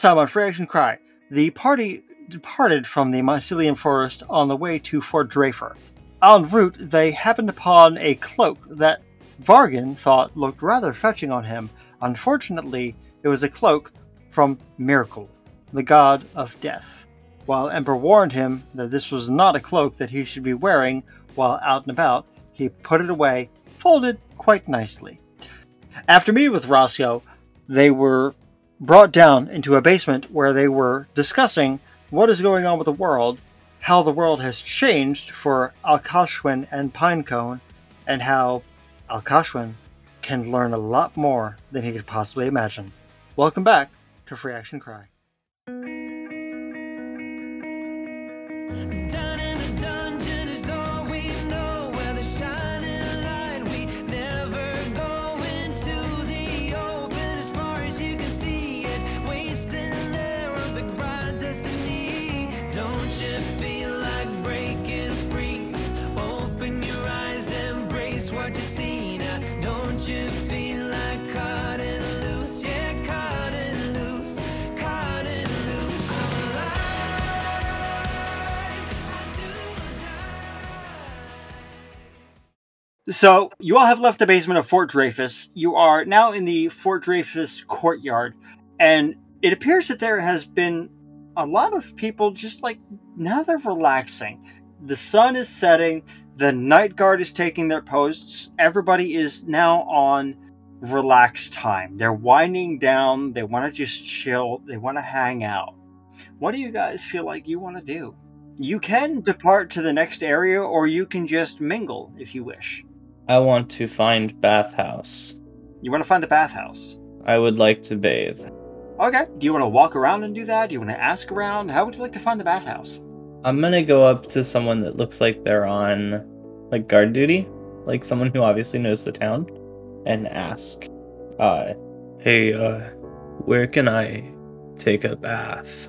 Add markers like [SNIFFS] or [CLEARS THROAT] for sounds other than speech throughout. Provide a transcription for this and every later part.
Time on Free Cry. The party departed from the Mycelium forest on the way to Fort Dreyfus. En route, they happened upon a cloak that Vargan thought looked rather fetching on him. Unfortunately, it was a cloak from Miracle, the god of death. While Ember warned him that this was not a cloak that he should be wearing while out and about, he put it away, folded quite nicely. After meeting with Rossio, they were brought down into a basement where they were discussing what is going on with the world, how the world has changed for Alkashwin and Pinecone, and how Alkashwin can learn a lot more than he could possibly imagine. Welcome back to Free Action Cry. So, you all have left the basement of Fort Dreyfus. You are now in the Fort Dreyfus courtyard, and it appears that there has been a lot of people just like now they're relaxing. The sun is setting, the night guard is taking their posts, everybody is now on relaxed time. They're winding down, they want to just chill, they want to hang out. What do you guys feel like you want to do? You can depart to the next area, or you can just mingle if you wish. I want to find bathhouse. You want to find the bathhouse. I would like to bathe. Okay. Do you want to walk around and do that? Do you want to ask around? How would you like to find the bathhouse? I'm gonna go up to someone that looks like they're on like guard duty, like someone who obviously knows the town, and ask, uh, hey, uh, where can I take a bath?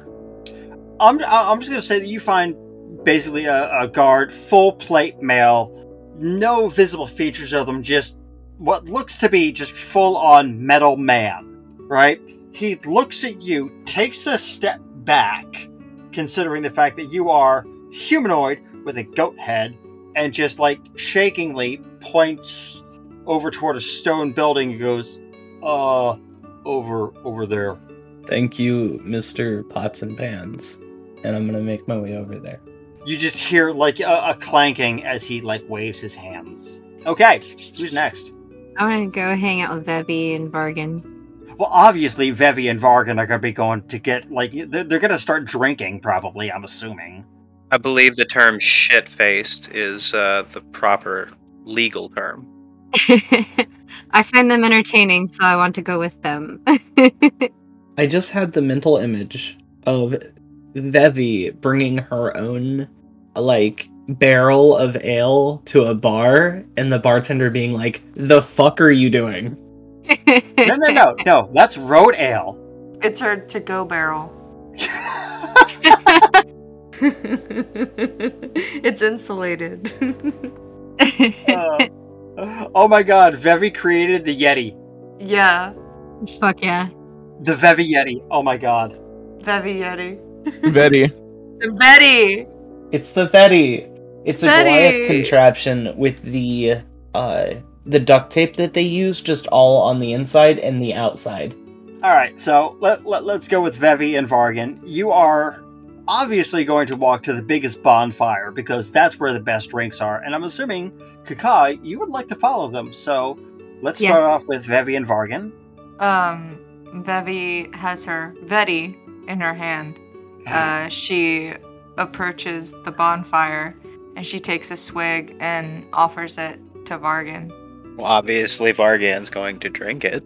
I'm, I'm just going to say that you find basically a, a guard, full plate male, no visible features of them, just what looks to be just full on metal man, right? He looks at you, takes a step back, considering the fact that you are humanoid with a goat head, and just like shakingly points over toward a stone building and goes, uh, over, over there. Thank you, Mr. Pots and Pans. And I'm gonna make my way over there. You just hear like a, a clanking as he like waves his hands. Okay, who's next? I want to go hang out with Vevi and Vargan. Well, obviously, Vevi and Vargan are going to be going to get like they're, they're going to start drinking. Probably, I'm assuming. I believe the term shit faced is uh, the proper legal term. [LAUGHS] I find them entertaining, so I want to go with them. [LAUGHS] I just had the mental image of Vevi bringing her own, like, barrel of ale to a bar, and the bartender being like, The fuck are you doing? No, no, no, no. [LAUGHS] That's road ale. It's her to go barrel. [LAUGHS] it's insulated. [LAUGHS] Uh, oh my god, Vevi created the Yeti. yeah, Fuck yeah. The Vevi Yeti. Oh my god. Vevi Yeti. [LAUGHS] Betty. Vetti! It's the Fetty. It's a Goliath contraption with the uh the duct tape that they use just all on the inside and the outside. All right, so let, let let's go with Vevi and Vargan. You are obviously going to walk to the biggest bonfire because that's where the best drinks are, and I'm assuming Kakai, you would like to follow them. So let's Yeah. start off with Vevi and Vargan. Um, Vevi has her Vetti in her hand. Uh, she approaches the bonfire and she takes a swig and offers it to Vargan. Well, obviously, Vargan's going to drink it.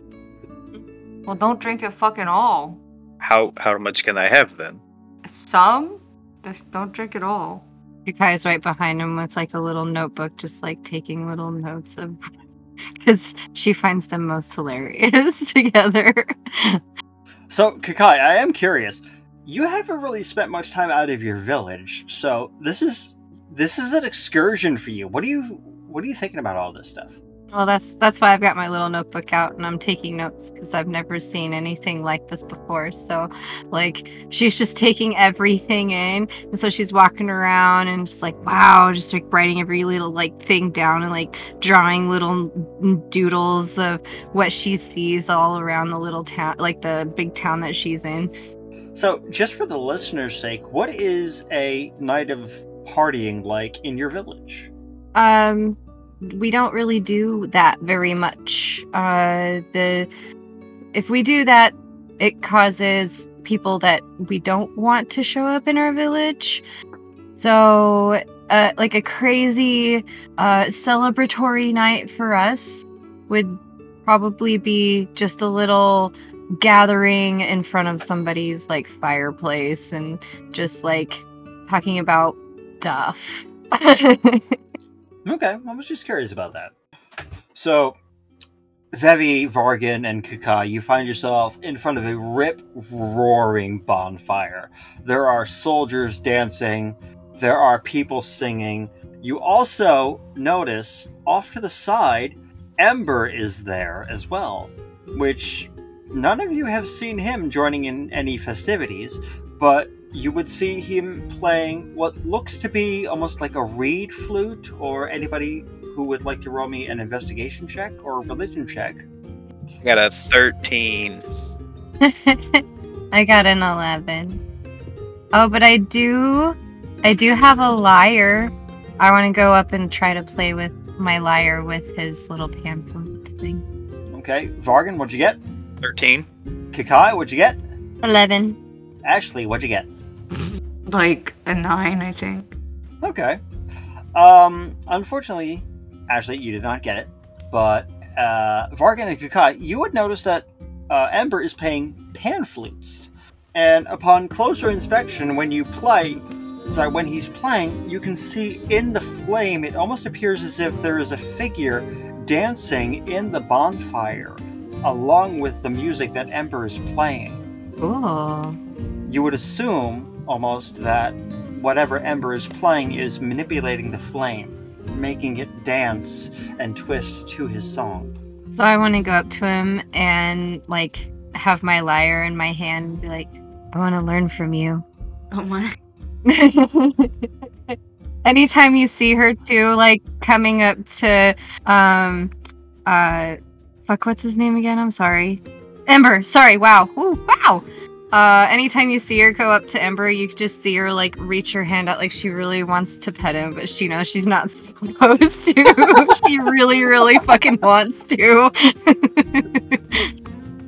Well, don't drink it fucking all. How how much can I have then? Some? Just don't drink it all. Yukai's right behind him with like a little notebook, just like taking little notes of. [LAUGHS] Because she finds them most hilarious [LAUGHS] together. So, Kakai, I am curious. You haven't really spent much time out of your village, so this is this is an excursion for you. What are you what are you thinking about all this stuff? Well, that's that's why I've got my little notebook out and I'm taking notes because I've never seen anything like this before. So, like, she's just taking everything in, and so she's walking around and just like, wow, just like writing every little like thing down and like drawing little doodles of what she sees all around the little town, like the big town that she's in. So, just for the listener's sake, what is a night of partying like in your village? Um, we don't really do that very much. Uh, the if we do that, it causes people that we don't want to show up in our village. So, uh, like a crazy uh, celebratory night for us would probably be just a little gathering in front of somebody's like fireplace and just like talking about stuff. [LAUGHS] Okay, I was just curious about that. So, Vevi, Vargan, and Kaka, you find yourself in front of a rip roaring bonfire. There are soldiers dancing, there are people singing. You also notice off to the side, Ember is there as well, which none of you have seen him joining in any festivities, but you would see him playing what looks to be almost like a reed flute, or anybody who would like to roll me an investigation check or religion check. I got a 13. [LAUGHS] I got an 11. Oh, but I do I do have a lyre. I want to go up and try to play with my lyre with his little pan flute thing. Okay, Vargan, what'd you get? 13. Kakai, what'd you get? 11. Ashley, what'd you get? Like a nine, I think. Okay. Um, unfortunately, Ashley, you did not get it. But uh, Vargan and Kakai, you would notice that uh, Ember is playing pan flutes. And upon closer inspection, when you play, sorry, when he's playing, you can see in the flame, it almost appears as if there is a figure dancing in the bonfire, along with the music that Ember is playing. Cool. You would assume almost that whatever Ember is playing is manipulating the flame, making it dance and twist to his song. So I want to go up to him and like have my lyre in my hand and be like, I want to learn from you. Oh my. [LAUGHS] Anytime you see her too, like coming up to um uh fuck what's his name again? I'm sorry. Ember, sorry, wow. Ooh, wow. Uh anytime you see her go up to Ember, you just see her like reach her hand out like she really wants to pet him, but she knows she's not [LAUGHS] supposed to. [LAUGHS] she really, really fucking wants to.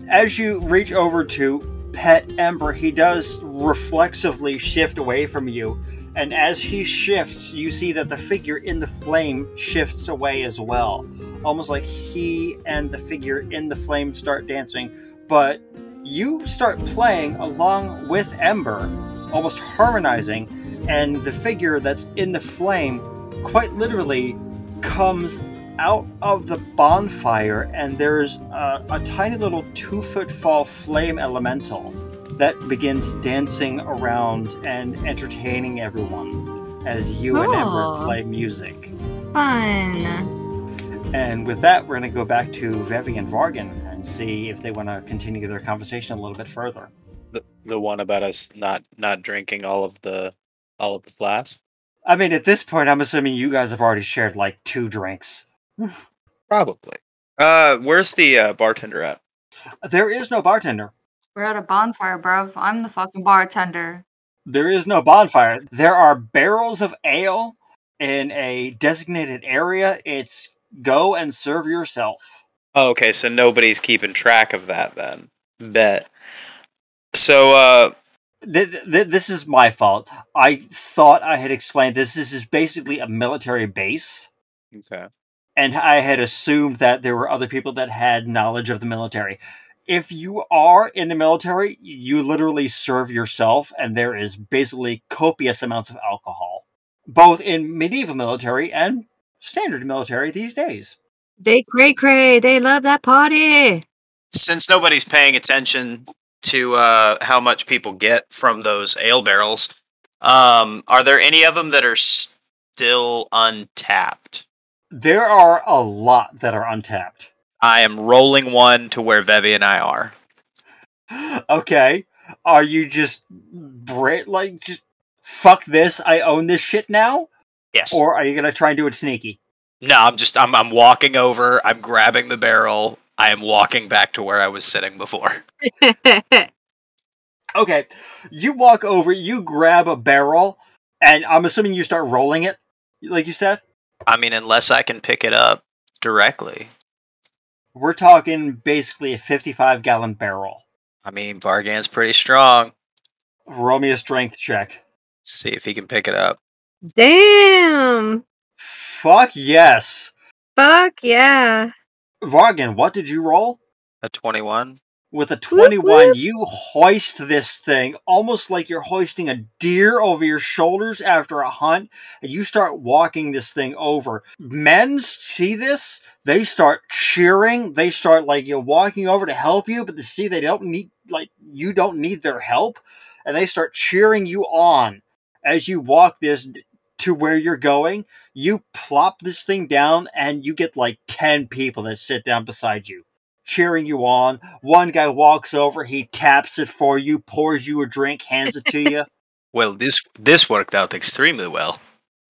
[LAUGHS] As you reach over to pet Ember, he does reflexively shift away from you. And as he shifts, you see that the figure in the flame shifts away as well. Almost like he and the figure in the flame start dancing. But you start playing along with Ember, almost harmonizing, and the figure that's in the flame quite literally comes out of the bonfire, and there's a, a tiny little two foot fall flame elemental that begins dancing around and entertaining everyone as you and Ember play music. Fun. And with that, we're going to go back to Vevi and Vargan and see if they want to continue their conversation a little bit further. The, the one about us not not drinking all of the all of the flask. I mean, at this point, I'm assuming you guys have already shared like two drinks. Probably. Uh, where's the uh, bartender at? There is no bartender. We're at a bonfire, bruv. I'm the fucking bartender. There is no bonfire. There are barrels of ale in a designated area. It's go and serve yourself. Oh, okay, so nobody's keeping track of that then. Bet. So, uh, Th- th- this is my fault. I thought I had explained this. This is basically a military base. okay. and I had assumed that there were other people that had knowledge of the military. If you are in the military, you literally serve yourself, and there is basically copious amounts of alcohol, both in medieval military and standard military these days. They cray cray. They love that party. Since nobody's paying attention to uh, how much people get from those ale barrels, um, are there any of them that are still untapped? There are a lot that are untapped. I am rolling one to where Vevi and I are. Okay. Are you just bra- like just fuck this? I own this shit now, Yes. or are you gonna try and do it sneaky? no, I'm just I'm I'm walking over. I'm grabbing the barrel. I am walking back to where I was sitting before. [LAUGHS] [LAUGHS] Okay. You walk over. You grab a barrel, and I'm assuming you start rolling it, like you said. I mean, unless I can pick it up directly. We're talking basically a 55 gallon barrel. I mean, Vargan's pretty strong. Roll me a strength check. see if he can pick it up. Damn. Fuck yes. Fuck yeah. Vargan, what did you roll? A 21. With a 21, whoop. you hoist this thing almost like you're hoisting a deer over your shoulders after a hunt, and you start walking this thing over. Men see this, they start cheering, they start like you know, walking over to help you, but they see they don't need like you don't need their help, and they start cheering you on as you walk this to where you're going. You plop this thing down, and you get like 10 people that sit down beside you cheering you on. One guy walks over, he taps it for you, pours you a drink, hands it to you. [LAUGHS] Well, this this worked out extremely well.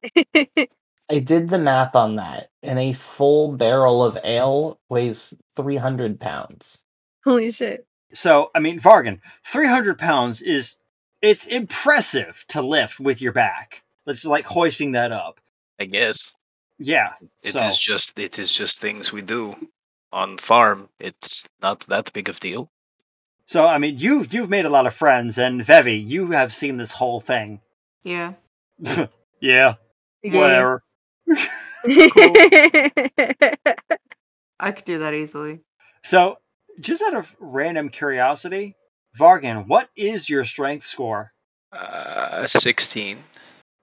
[LAUGHS] I did the math on that, and a full barrel of ale weighs 300 pounds. Holy shit. So, I mean, Vargan, 300 pounds is, it's impressive to lift with your back. It's like hoisting that up. I guess Yeah. it is So- just it is just things we do on farm. It's not that big of deal. So, I mean, you, you've made a lot of friends, and Vevi, you have seen this whole thing. Yeah. [LAUGHS] yeah, whatever. [LAUGHS] I could do that easily. So, just out of random curiosity, Vargan, what is your strength score? Uh, 16.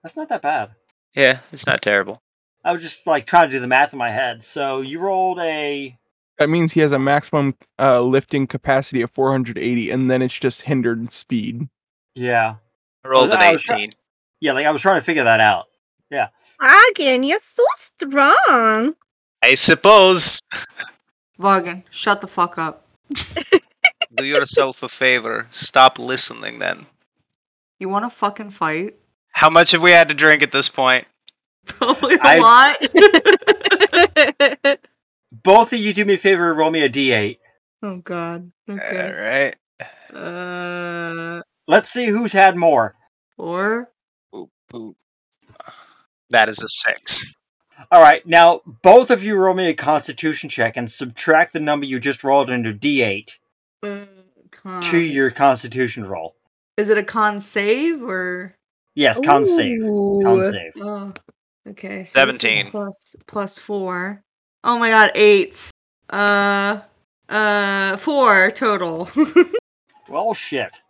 That's not that bad. Yeah, it's not terrible. I was just like trying to do the math in my head. So you rolled a That means he has a maximum uh, lifting capacity of 480, and then it's just hindered speed. yeah, I rolled an I was try- 18. yeah. Like I was trying to figure that out. Yeah. Again, you're so strong. I suppose. Vargan, shut the fuck up. Do yourself a favor. Stop listening then. You want to fucking fight? How much have we had to drink at this point? [LAUGHS] Probably a I- lot. [LAUGHS] [LAUGHS] Both of you do me a favor. Roll me a d8. oh god. Okay. Alright. Uh, Let's see who's had more. or Boop, boop. That is a 6. All right, now both of you roll me a Constitution check and subtract the number you just rolled into d8 uh, con. to your Constitution roll. Is it a con save or? Yes, con save. Con save. Oh, okay. So 17. plus plus four. Oh my god, eight. Uh, uh, four total. [LAUGHS] Well, shit.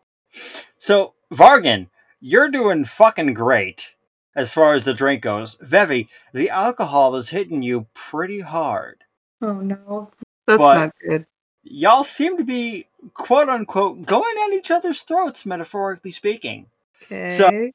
So Vargan, you're doing fucking great as far as the drink goes. Vevi, the alcohol is hitting you pretty hard. oh no, that's But- not good. y'all seem to be quote unquote going at each other's throats, metaphorically speaking. Okay. So,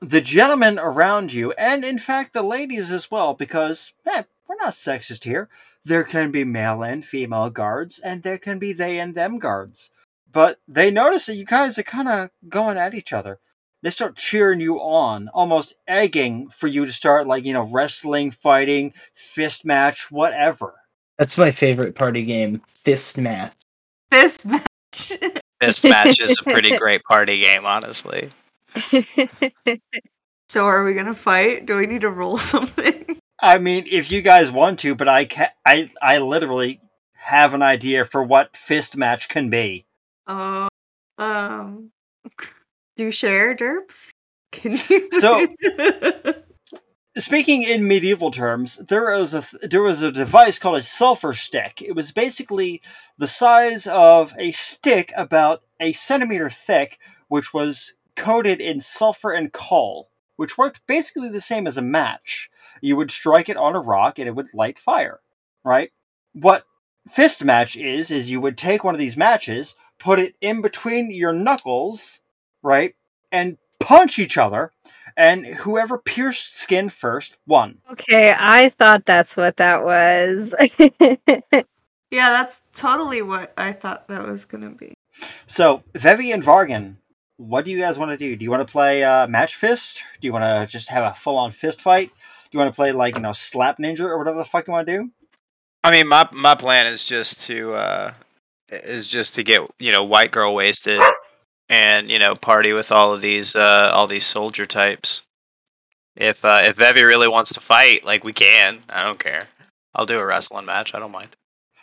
the gentlemen around you, and in fact the ladies as well, because eh, we're not sexist here. There can be male and female guards, and there can be they and them guards. But they notice that you guys are kind of going at each other. They start cheering you on, almost egging for you to start, like, you know, wrestling, fighting, fist match, whatever. That's my favorite party game, Fist Match. Fist match. [LAUGHS] fist match is a pretty [LAUGHS] great party game, honestly. [LAUGHS] so are we gonna fight? Do we need to roll something? I mean, if you guys want to, but I can I I literally have an idea for what fist match can be. Uh, um, do you share derps? Can you? So- [LAUGHS] Speaking in medieval terms, there was a there was a device called a sulfur stick. It was basically the size of a stick, about a centimeter thick, which was coated in sulfur and coal, which worked basically the same as a match. You would strike it on a rock and it would light fire, right? What fist match is is you would take one of these matches, put it in between your knuckles, right, and punch each other and whoever pierced skin first won. Okay, I thought that's what that was. [LAUGHS] Yeah, that's totally what I thought that was gonna be. So, Vevi and Vargan, what do you guys want to do? Do you want to play uh, Match Fist? Do you want to just have a full on fist fight? Do you want to play like you know Slap Ninja or whatever the fuck you want to do? I mean, my my plan is just to uh, is just to get you know white girl wasted and you know party with all of these uh, all these soldier types. If uh, if Vevi really wants to fight, like we can. I don't care. I'll do a wrestling match. I don't mind.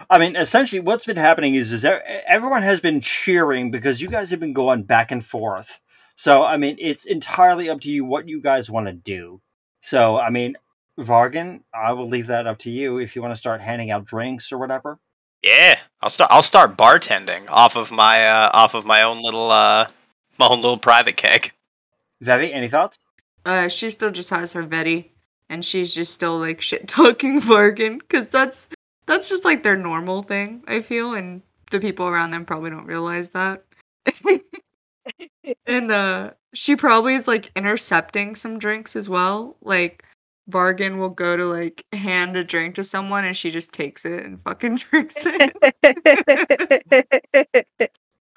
I mean, essentially, what's been happening is is everyone has been cheering because you guys have been going back and forth. So, I mean, it's entirely up to you what you guys want to do. So, I mean, Vargan, I will leave that up to you if you want to start handing out drinks or whatever. Yeah, I'll start. I'll start bartending off of my uh, off of my own little uh, my own little private keg. Vevi, any thoughts? Uh, she still just has her Vetty, and she's just still like shit talking [LAUGHS] Vargan, because that's that's just like their normal thing. I feel, and the people around them probably don't realize that. [LAUGHS] and uh, she probably is like intercepting some drinks as well. Like Vargan will go to like hand a drink to someone, and she just takes it and fucking [LAUGHS] drinks it.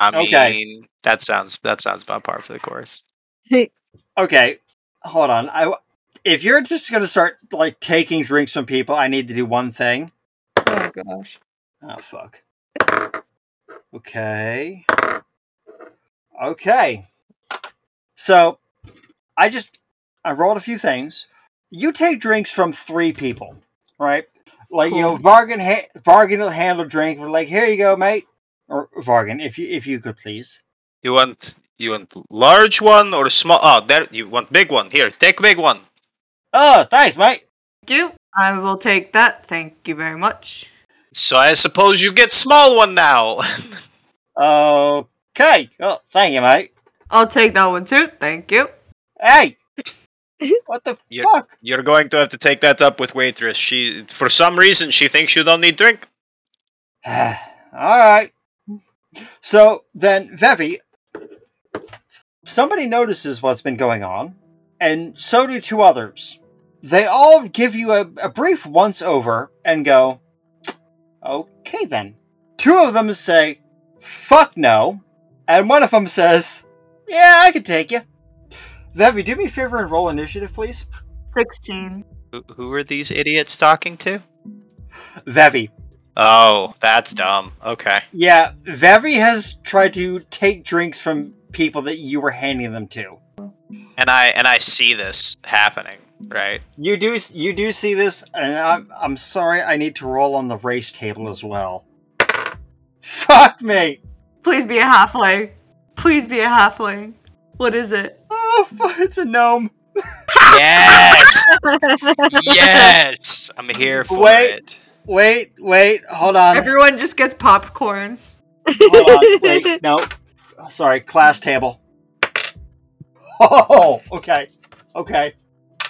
I mean, Okay. that sounds that sounds about par for the course. [LAUGHS] Okay, hold on. I if you're just gonna start like taking drinks from people, I need to do one thing. Oh gosh. Oh fuck. Okay. Okay. So, I just I rolled a few things. You take drinks from three people, right? Like you know, Cool. Vargan ha- Vargan will handle drink. We're like, here you go, mate. Or Vargan, if you if you could please. You want you want large one or small? Oh, there you want big one. Here, take big one. Oh, thanks, mate. Thank you. I will take that. Thank you very much. So I suppose you get small one now. Okay. Oh, thank you, mate. I'll take that one too. Thank you. Hey. [LAUGHS] what the You're- fuck? You're going to have to take that up with waitress. She, for some reason, she thinks you don't need drink. [SIGHS] All right. So then, Vevi, somebody notices what's been going on, and so do two others. They all give you a, a brief once over and go, okay then. Two of them say, fuck no, and one of them says, yeah, I could take you. Vevi, do me a favor and roll initiative, please. 16. Who, who are these idiots talking to? Vevi. Oh, that's dumb. Okay. Yeah, Vevi has tried to take drinks from people that you were handing them to. And I and I see this happening, right? You do you do see this, and I'm I'm sorry. I need to roll on the race table as well. Fuck me! Please be a halfling. Please be a halfling. What is it? Oh, fu- it's a gnome. Yes, [LAUGHS] yes. I'm here for Wait. it. Wait, wait, hold on, Everyone just gets popcorn. hold on. Wait, [LAUGHS] no, sorry, class table. Oh, okay, okay.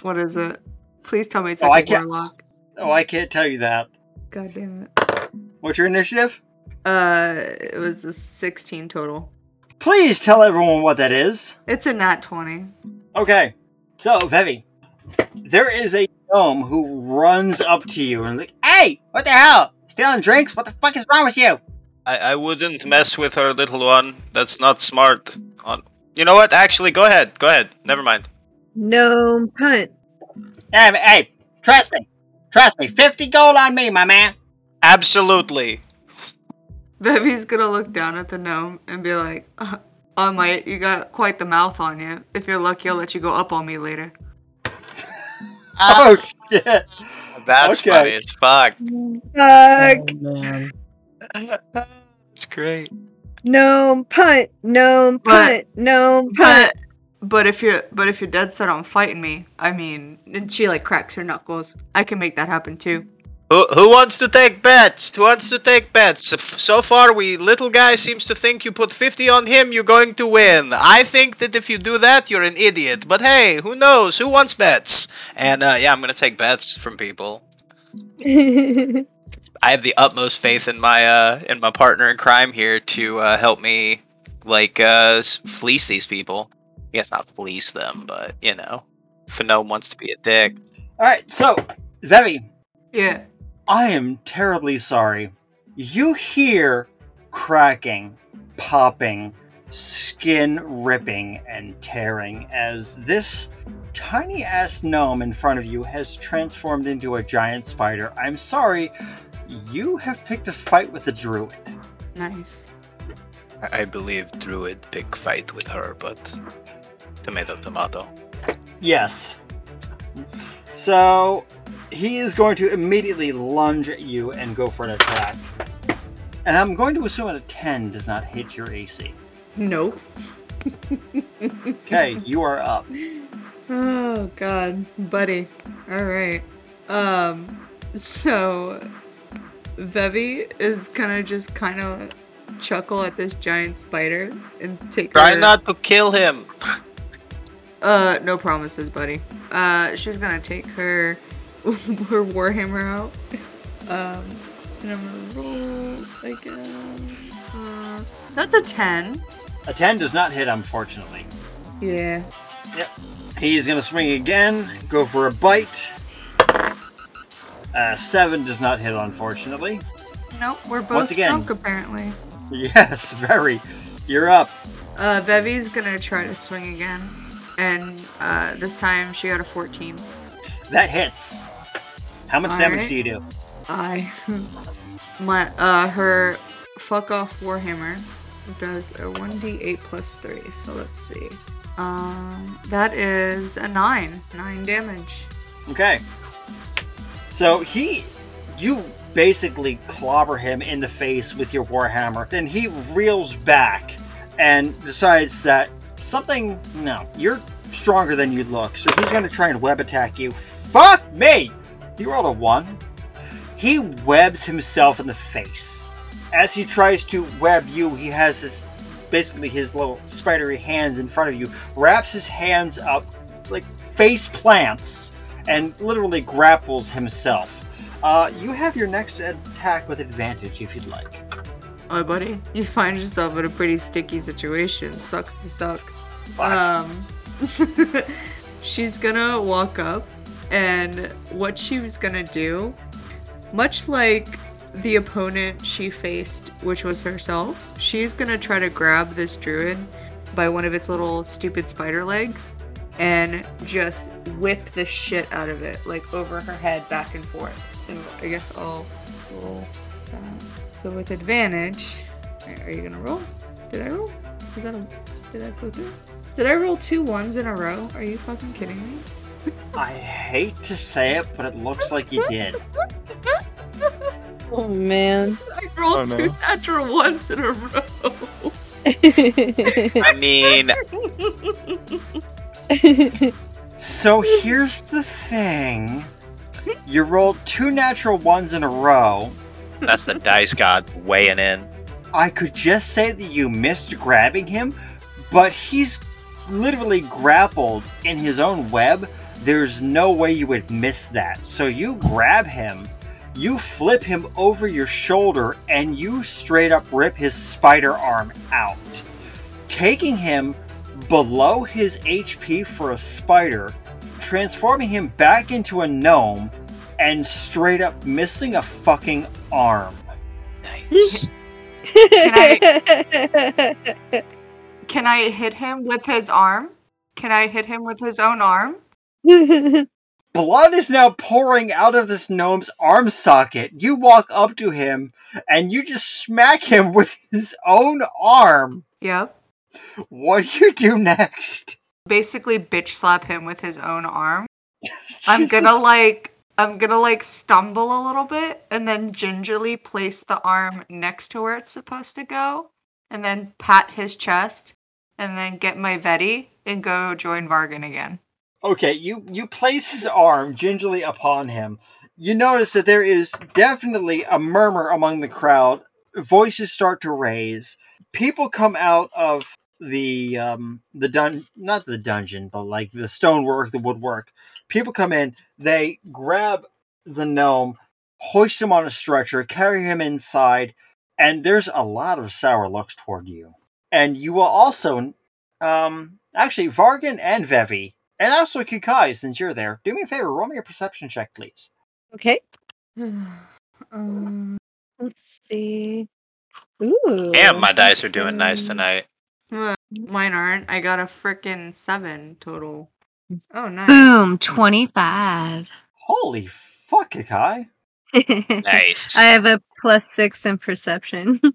What is it? Please tell me it's Oh, like I a can't- warlock. Oh, I can't tell you that. God damn it. What's your initiative? Uh, it was a 16 total. Please tell everyone what that is. It's a nat 20. Okay, so Vevi, there is a gnome who runs up to you and like, "Hey, what the hell? Stealing drinks? What the fuck is wrong with you?" I, I wouldn't mess with her little one. That's not smart. On you know what? Actually, go ahead. Go ahead. Never mind. Gnome punt. Hey, hey, trust me, trust me. Fifty gold on me, my man. Absolutely. Vevi's gonna look down at the gnome and be like, uh, oh my, you got quite the mouth on you. If you're lucky, I'll let you go up on me later. [LAUGHS] oh shit! That's Okay. funny as fuck. Fuck. Oh, man. [LAUGHS] It's great. Gnome punt. Gnome punt. Gnome punt. But, but if you're, but if you're dead set on fighting me, I mean, and she like cracks her knuckles. I can make that happen too. Who, who wants to take bets? Who wants to take bets? So far, we little guy seems to think you put 50 on him, you're going to win. I think that if you do that, you're an idiot. But hey, who knows? Who wants bets? And uh, yeah, I'm gonna take bets from people. [LAUGHS] I have the utmost faith in my uh, in my partner in crime here to uh, help me like uh, fleece these people. I guess not fleece them, but you know, If a gnome wants to be a dick. All right, so Vevi, Yeah. I am terribly sorry. You hear cracking, popping, skin ripping, and tearing as this tiny ass gnome in front of you has transformed into a giant spider. I'm sorry, you have picked a fight with a druid. Nice. I I believe Druid big fight with her, but tomato tomato. Yes. So he is going to immediately lunge at you and go for an attack. And I'm going to assume that a 10 does not hit your AC. Nope. Okay, you are up. Oh god, buddy. All right. Um so Vevi is gonna just kind of chuckle at this giant spider and take Try her- not to kill him. [LAUGHS] Uh, no promises, buddy. Uh, she's gonna take her [LAUGHS] her warhammer out. Um, and I'm gonna roll again. Uh, that's a ten. A 10 does not hit, unfortunately. Yeah. Yep. He's to swing again, go for a bite. Uh, 7 does not hit, unfortunately. Nope, we're both Once again. drunk apparently. [LAUGHS] Yes, very. You're up. Uh, Vevi's gonna try to swing again, and uh, this time she got a 14. That hits. How much damage Alright. do you do? I [LAUGHS] my uh her fuck off warhammer does a 1d8 plus 3 so let's see um that is a 9 9 damage Okay. So he, you basically clobber him in the face with your warhammer. Then he reels back and decides that something. No, you're stronger than you look. So he's to try and web attack you. Fuck me! He rolled a one. He webs himself in the face. As he tries to web you, he has his basically his little spidery hands in front of you, wraps his hands up like face plants and literally grapples himself. Uh, you have your next attack with advantage if you'd like. oh buddy you find yourself in a pretty sticky situation sucks to suck. Um [LAUGHS] she's gonna walk up and what she was gonna do much like the opponent she faced which was herself she's gonna try to grab this druid by one of its little stupid spider legs and just whip the shit out of it like over her head back and forth. So i guess i'll roll. That so with advantage are you gonna roll? Did i roll? Is that a did i go through did I roll two ones in a row? Are you fucking kidding me? I hate to say it, but it looks like you did. Oh man. I rolled Oh, no. two natural ones in a row. I mean, So here's the thing. You rolled two natural ones in a row. that's the dice god weighing in. I could just say that you missed grabbing him, but he's literally grappled in his own web. There's no way you would miss that. So you grab him, you flip him over your shoulder, and you straight up rip his spider arm out, taking him below his HP for a spider, transforming him back into a gnome, and straight up missing a fucking arm. Nice. [LAUGHS] [LAUGHS] Can I hit him with his arm? Can I hit him with his own arm? [LAUGHS] Blood is now pouring out of this gnome's arm socket. You walk up to him and you just smack him with [LAUGHS] his own arm. Yep. What do you do next? Basically, bitch slap him with his own arm. [LAUGHS] I'm gonna like. I'm gonna like stumble a little bit and then gingerly place the arm next to where it's supposed to go and then pat his chest and then get my Veti and go join Vargan again. Okay, you you place his arm gingerly upon him. You notice that there is definitely a murmur among the crowd. Voices start to raise. People come out of the um the dun not the dungeon, but like the stonework, the woodwork. People come in, they grab the gnome, hoist him on a stretcher, carry him inside, and there's a lot of sour looks toward you. And you will also um actually Vargan and Vevi And also, Kikai, since you're there, do me a favor, roll me a perception check, please. Okay. [SIGHS] um, Let's see. Ooh. Damn, my dice are doing nice tonight. uh, mine aren't. I got a freaking seven total. Oh, nice. Boom, 25. Holy fuck, Kikai. [LAUGHS] Nice. I have a plus six in perception. [LAUGHS]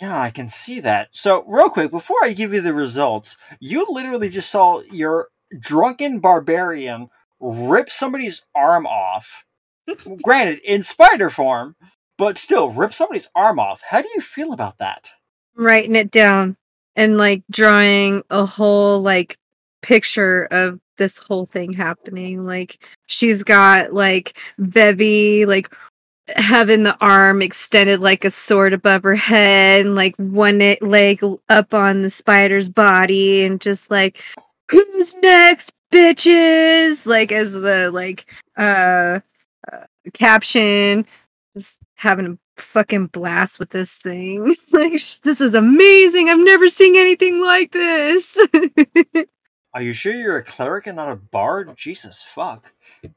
Yeah, I can see that. So, real quick, before I give you the results, you literally just saw your drunken barbarian rip somebody's arm off. [LAUGHS] Granted, in spider form, but still, rip somebody's arm off. How do you feel about that? Writing it down and like drawing a whole like picture of this whole thing happening. Like she's got like Vevi like having the arm extended like a sword above her head and like one leg up on the spider's body and just like who's next bitches? Like as the like uh, uh caption just having a fucking blast with this thing. [LAUGHS] Like this is amazing. I've never seen anything like this [LAUGHS] Are you sure you're a cleric and not a bard? Jesus fuck. [LAUGHS]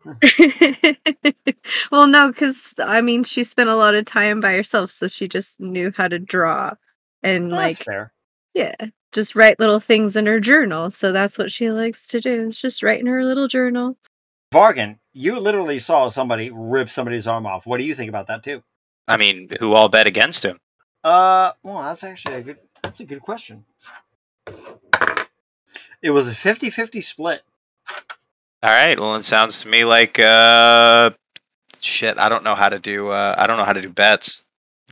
well no because i mean she spent a lot of time by herself so she just knew how to draw and That's like fair. yeah just write little things in her journal so that's what she likes to do is just write in her little journal Vargan, you literally saw somebody rip somebody's arm off. What do you think about that too? I mean, who all bet against him? Uh, well, that's actually a good. That's a good question. It was a 50-50 split. All right. Well, it sounds to me like uh, shit. I don't know how to do. Uh, I don't know how to do bets.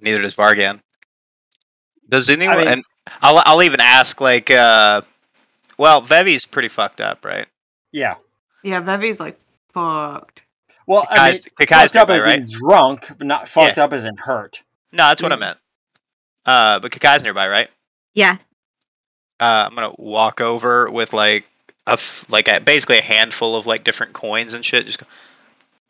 Neither does Vargan. Does anyone? mean- and I'll I'll even ask like, uh, well, Vevi's pretty fucked up, right? Yeah. Yeah, Vevi's like fucked. Well, I mean, Kikai's, Kikai's fucked up nearby, as right? in drunk, but not fucked up as in hurt. No, that's what I meant. Uh, but Kikai's nearby, right? yeah Uh, I'm gonna walk over with like a f- like a, basically a handful of like different coins and shit. Just go.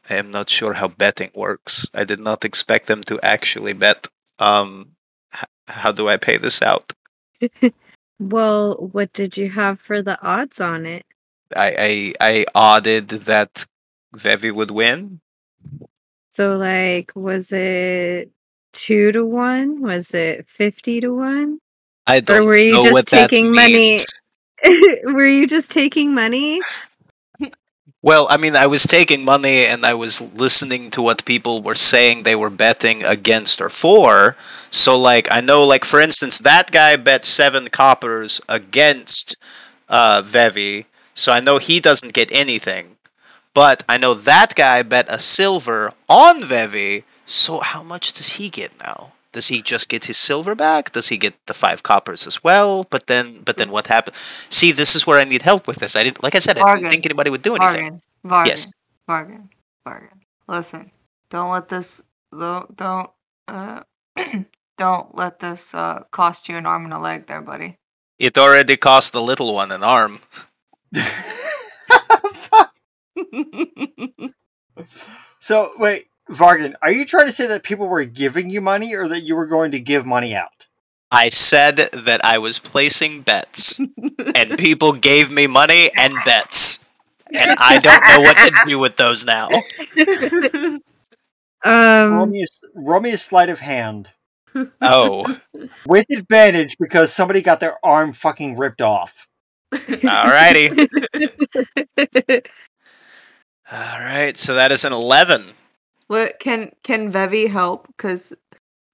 I am not sure how betting works. I did not expect them to actually bet. Um, h- how do I pay this out? [LAUGHS] well what did you have for the odds on it I I, I odded that Vevi would win. So like was it two to one? Was it fifty to one? I don't were you know just what that taking money? [LAUGHS] Were you just taking money? Well, I mean, I was taking money and I was listening to what people were saying they were betting against or for. So, like, I know, like, for instance, that guy bet seven coppers against uh, Vevi. So I know he doesn't get anything. But I know that guy bet a silver on Vevi. So how much does he get now? Does he just get his silver back? Does he get the five coppers as well? But then, but then what happens? See, this is where I need help with this. I didn't, like I said, I didn't think anybody would do anything. Bargain. Bargain. Yes. Bargain. Bargain. Listen, don't let this don't don't uh [CLEARS THROAT] don't let this uh cost you an arm and a leg there, buddy. It already cost the little one an arm. [LAUGHS] [LAUGHS] so wait, Vargan, are you trying to say that people were giving you money or that you were going to give money out? I said that I was placing bets, and people gave me money and bets, and I don't know what to do with those now. [LAUGHS] roll, Um me a, roll me a sleight of hand Oh, [LAUGHS] with advantage because somebody got their arm fucking ripped off. alrighty. [LAUGHS] All right, so that is an eleven. What can can Vevi help? Because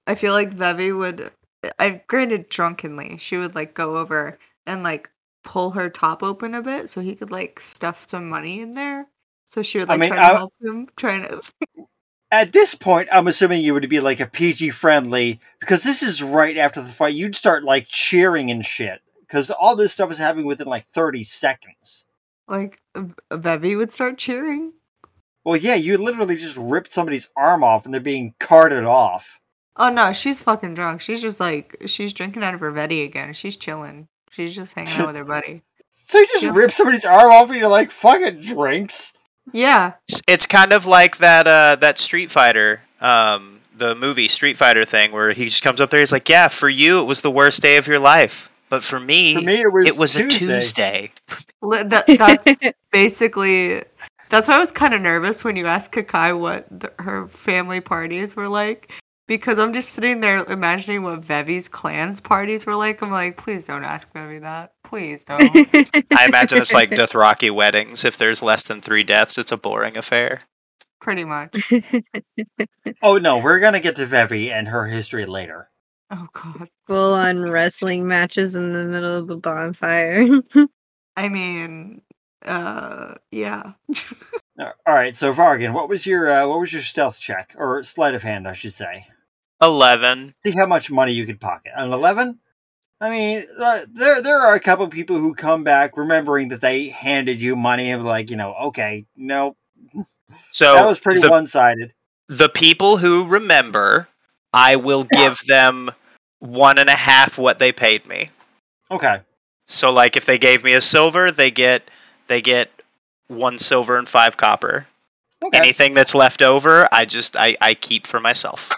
I feel like Vevi would. I granted drunkenly, she would like go over and like pull her top open a bit so he could like stuff some money in there. So she would I like mean, try to I- help him, trying to. [LAUGHS] At this point, I'm assuming you would be like a PG friendly because this is right after the fight. You'd start like cheering and shit because all this stuff is happening within like 30 seconds. Like Vevi would start cheering. Well, yeah, you literally just ripped somebody's arm off and they're being carted off. Oh no, she's fucking drunk. She's just like she's drinking out of her Vetti again. She's chilling. She's just hanging out with her buddy. [LAUGHS] So you just Yeah. rip somebody's arm off and you're like, fucking drinks. Yeah, It's, it's kind of like that uh, that Street Fighter, um, the movie Street Fighter thing, where he just comes up there. He's like, "Yeah, for you, it was the worst day of your life, But for me, For me, it was it was a Tuesday. Tuesday. That, that's [LAUGHS] basically. That's why I was kind of nervous when you asked Kakai what the, her family parties were like. Because I'm just sitting there imagining what Vevi's clan's parties were like. I'm like, please don't ask Vevi that. Please don't. [LAUGHS] I imagine it's like Dothraki weddings. If there's less than three deaths, it's a boring affair. Pretty much. [LAUGHS] Oh no, we're gonna get to Vevi and her history later. Oh, God. Full on wrestling matches in the middle of a bonfire. [LAUGHS] I mean, uh, yeah. [LAUGHS] Uh, All right, so Vargan, what was your uh, what was your stealth check or sleight of hand, I should say? Eleven. See how much money you could pocket. An eleven. I mean, uh, there there are a couple people who come back remembering that they handed you money and like, you know, okay, no, So that was pretty the, one sided. the people who remember, I will give [COUGHS] them one and a half what they paid me. Okay, So like if they gave me a silver, they get they get one silver and five copper. okay. Anything that's left over, I just I, I keep for myself.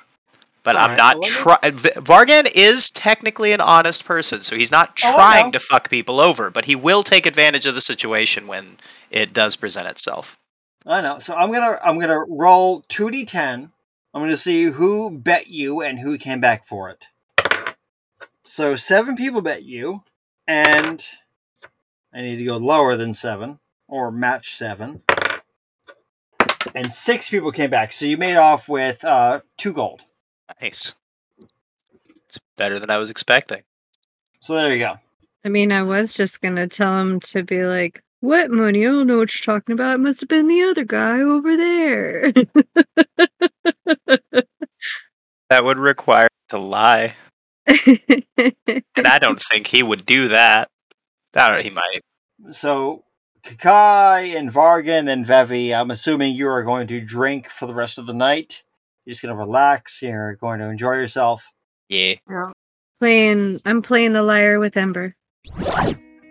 But I'm Alright, not trying. Vargan is technically an honest person, so he's not Oh, trying know. to fuck people over, but he will take advantage of the situation when it does present itself. I know. So I'm gonna I'm gonna roll two d ten. I'm gonna see who bet you and who came back for it. So seven people bet you, and I need to go lower than seven or match seven. And six people came back. So you made off with uh, two gold. Nice. It's better than I was expecting. So there you go. I mean, I was just gonna tell him to be like, "What money? I don't know what you're talking about. It must have been the other guy over there." [LAUGHS] That would require to lie, [LAUGHS] and I don't think he would do that. I don't. He might. So Kakai and Vargan and Vevi, I'm assuming you are going to drink for the rest of the night. You're just gonna relax. You're going to enjoy yourself. Yeah. yeah. playing, I'm playing the lyre with Ember.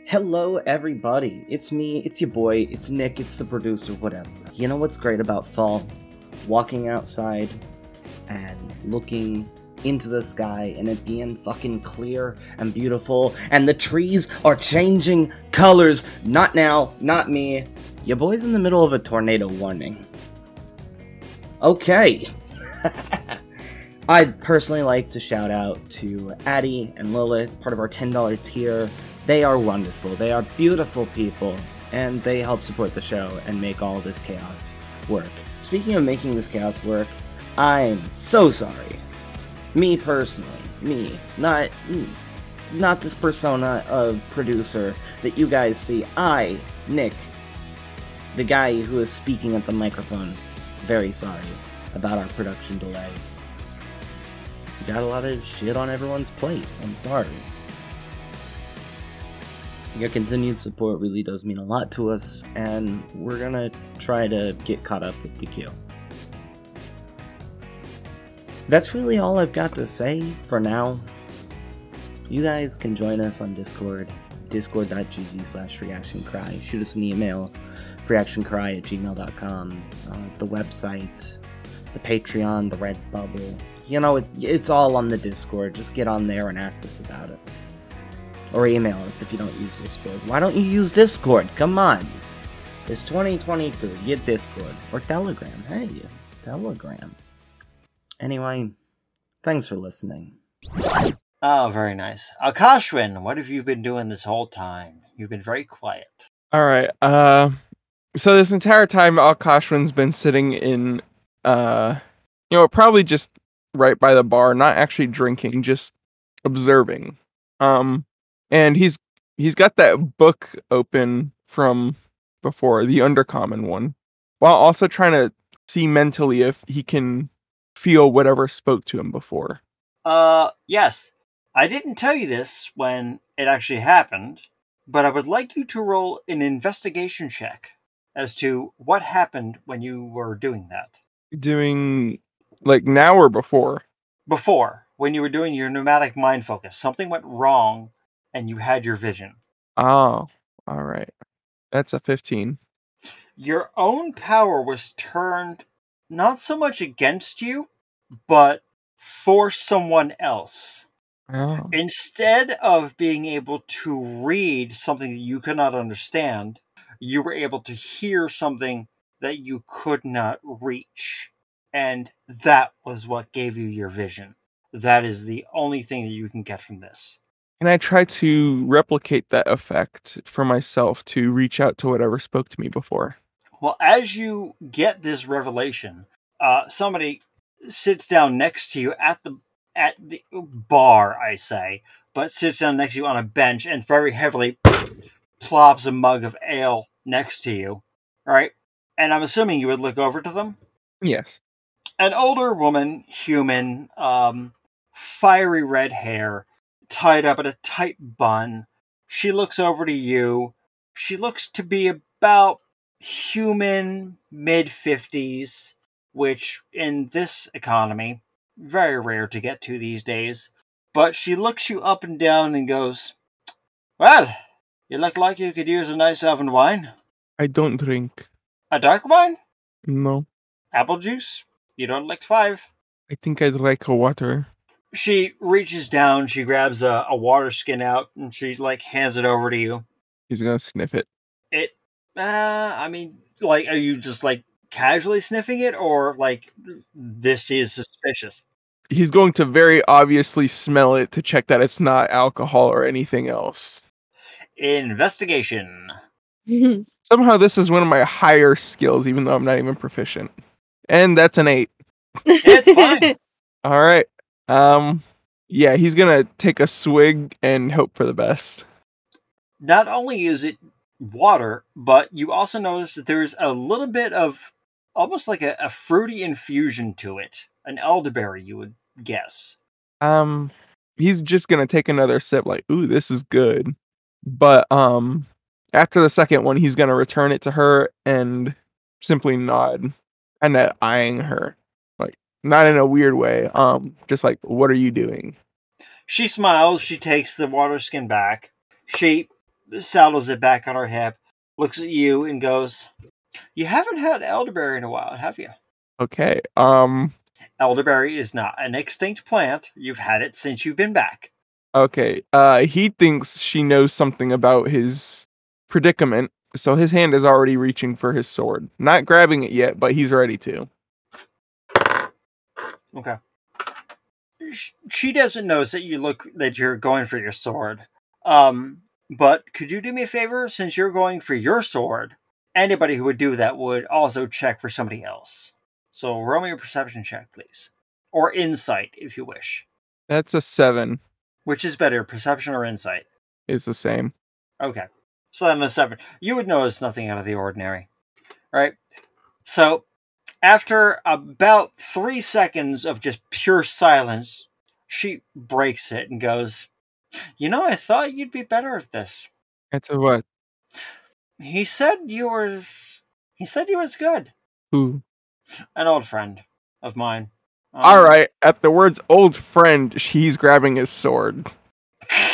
Hello, everybody. It's me, it's your boy, it's Nick, it's the producer, whatever. You know what's great about fall? Walking outside and looking into the sky and it being fucking clear and beautiful, and the trees are changing colors. Not now, not me. Your boy's in the middle of a tornado warning. Okay. [LAUGHS] I'd personally like to shout out to Addie and Lilith, part of our $10 tier. They are wonderful. They are beautiful people, and they help support the show and make all this chaos work. Speaking of making this chaos work, I'm so sorry. Me personally, me, not not this persona of producer that you guys see. I, Nick, the guy who is speaking at the microphone, very sorry about our production delay. We got a lot of shit on everyone's plate. I'm sorry. Your continued support really does mean a lot to us, and we're gonna try to get caught up with the queue. That's really all I've got to say for now. You guys can join us on Discord, discord.gg slash freeactioncry. Shoot us an email, freeactioncry at gmail.com. Uh, the website, the Patreon, the Redbubble. You know, it's, it's all on the Discord. Just get on there and ask us about it. Or email us if you don't use Discord. Why don't you use Discord? Come on. It's 2023. Get Discord. Or Telegram. Hey, Telegram. Anyway, thanks for listening. Oh, very nice. Akashwin, what have you been doing this whole time? You've been very quiet. All right. Uh, so this entire time, Akashwin's been sitting in, uh, you know, probably just right by the bar, not actually drinking, just observing. Um, and he's he's got that book open from before, the Undercommon one, while also trying to see mentally if he can feel whatever spoke to him before. Uh, yes. I didn't tell you this when it actually happened, but I would like you to roll an investigation check as to what happened when you were doing that. Doing like now or before. Before, when you were doing your pneumatic mind focus, something went wrong and you had your vision. Oh, all right. That's a 15. Your own power was turned not so much against you, but for someone else. Oh. Instead of being able to read something that you could not understand, you were able to hear something that you could not reach. And that was what gave you your vision. That is the only thing that you can get from this. Can I try to replicate that effect for myself to reach out to whatever spoke to me before? Well, as you get this revelation, uh, somebody sits down next to you at the at the bar, I say, but sits down next to you on a bench and very heavily plops a mug of ale next to you. Right? And I'm assuming you would look over to them. Yes. An older woman, human, um, fiery red hair, tied up in a tight bun. She looks over to you. She looks to be about human mid 50s, which in this economy, very rare to get to these days. But she looks you up and down and goes, Well, you look like you could use a nice oven wine. I don't drink. A dark wine? No. Apple juice? You don't like five? I think I'd like a water. She reaches down, she grabs a, a water skin out, and she like hands it over to you. He's gonna sniff it. It, uh, I mean, like, are you just like casually sniffing it, or like this is suspicious? He's going to very obviously smell it to check that it's not alcohol or anything else. Investigation. [LAUGHS] Somehow this is one of my higher skills, even though I'm not even proficient. And that's an eight. It's fine. [LAUGHS] All right. Um yeah, he's gonna take a swig and hope for the best. Not only is it water, but you also notice that there's a little bit of almost like a, a fruity infusion to it. An elderberry, you would guess. Um he's just gonna take another sip, like, ooh, this is good. But um after the second one, he's gonna return it to her and simply nod, kinda eyeing her. Like not in a weird way. Um, just like, what are you doing? She smiles. She takes the water skin back. She saddles it back on her hip, looks at you, and goes, You haven't had elderberry in a while, have you? Okay. Um Elderberry is not an extinct plant. You've had it since you've been back. Okay. Uh he thinks she knows something about his predicament, so his hand is already reaching for his sword. Not grabbing it yet, but he's ready to. Okay. She doesn't notice that you look that you're going for your sword. Um, but could you do me a favor? Since you're going for your sword, anybody who would do that would also check for somebody else. So roll me a perception check, please, or insight if you wish. That's a seven. Which is better, perception or insight? Is the same. Okay. So then a seven. You would notice nothing out of the ordinary. Right? So after about three seconds of just pure silence, she breaks it and goes, You know, I thought you'd be better at this. That's a what? He said you were he said you was good. Who? An old friend of mine. Um, All right. At the words "old friend," he's grabbing his sword. [LAUGHS]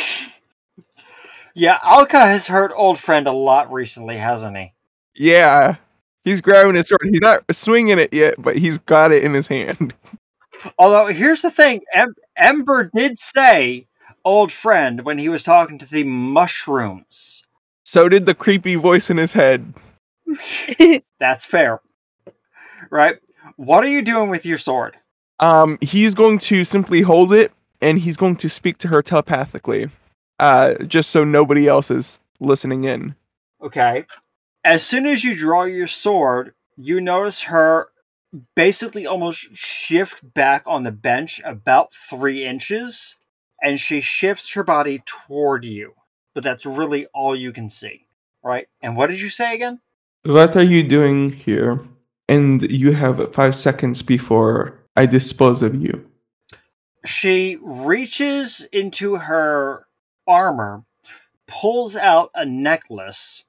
Yeah, Alka has heard old friend a lot recently, hasn't he? Yeah, he's grabbing his sword. He's not swinging it yet, but he's got it in his hand. [LAUGHS] Although here's the thing, em- Ember did say old friend when he was talking to the mushrooms. So did the creepy voice in his head. [LAUGHS] That's fair. Right? What are you doing with your sword? Um, he's going to simply hold it, and he's going to speak to her telepathically, uh, just so nobody else is listening in. Okay. As soon as you draw your sword, you notice her basically almost shift back on the bench about three inches, and she shifts her body toward you. But that's really all you can see. Right? And what did you say again? What are you doing here? And you have five seconds before I dispose of you. She reaches into her armor, pulls out a necklace,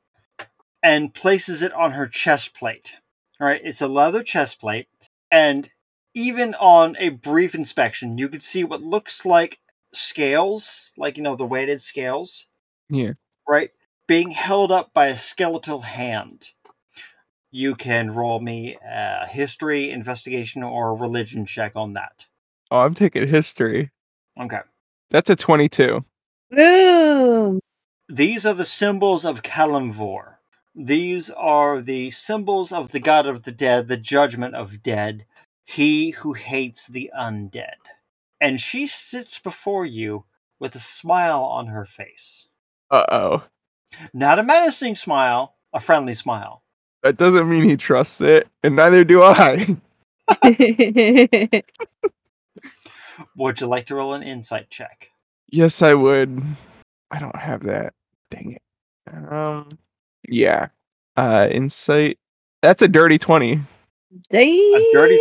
and places it on her chest plate. All right, it's a leather chest plate, and even on a brief inspection, you can see what looks like scales, like you know the weighted scales, Yeah. right, being held up by a skeletal hand. You can roll me a history, investigation, or religion check on that. Oh, I'm taking history. Okay. That's a 22. Boom. These are the symbols of Kelemvor. These are the symbols of the god of the dead, the judgment of dead, he who hates the undead. And she sits before you with a smile on her face. Uh oh. Not a menacing smile, a friendly smile. That doesn't mean he trusts it, and neither do I. [LAUGHS] Would you like to roll an insight check? yes, I would. I don't have that. Dang it. Um. Yeah. Uh. Insight. That's a dirty 20. Dang. A dirty-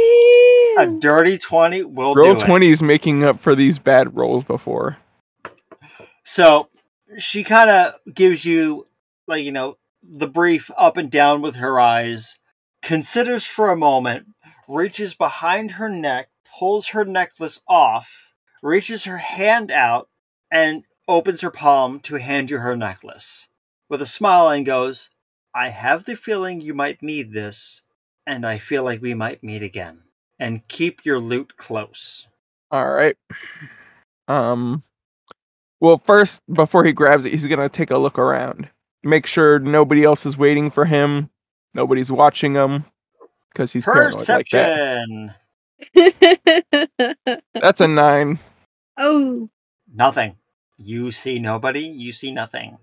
A dirty 20 will Roll do 20 is making up for these bad rolls before. So she kind of gives you, like, you know, the brief up and down with her eyes, considers for a moment, reaches behind her neck, pulls her necklace off, reaches her hand out, and opens her palm to hand you her necklace. With a smile and goes, I have the feeling you might need this, and I feel like we might meet again. And keep your loot close. All right. Um. Well, first, before he grabs it, he's gonna take a look around, make sure nobody else is waiting for him, nobody's watching him, because he's paranoid like that. Perception! [LAUGHS] That's a nine. oh. Nothing. You see nobody, you see nothing.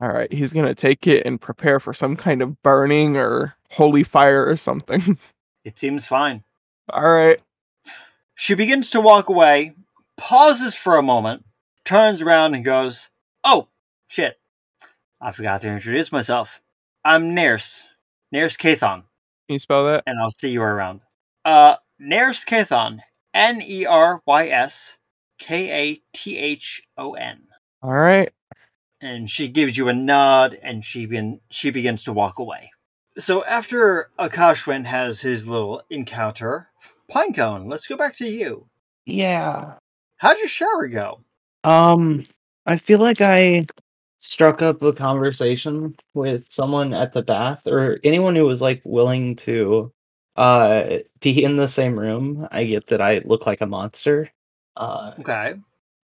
All right, he's gonna take it and prepare for some kind of burning or holy fire or something. [LAUGHS] It seems fine. All right. She begins to walk away, pauses for a moment, turns around and goes, Oh, shit. I forgot to introduce myself. I'm Nerys. Nerys Kathon, Can you spell that? and I'll see you around. Uh, Nerys Kathon. N E R Y S K A T H O N. All right. and she gives you a nod and she begin, she begins to walk away. So after Akashwin has his little encounter, Pinecone, let's go back to you. Yeah. How'd your shower go? Um, I feel like I struck up a conversation with someone at the bath or anyone who was like willing to uh be in the same room. I get that I look like a monster. Uh Okay.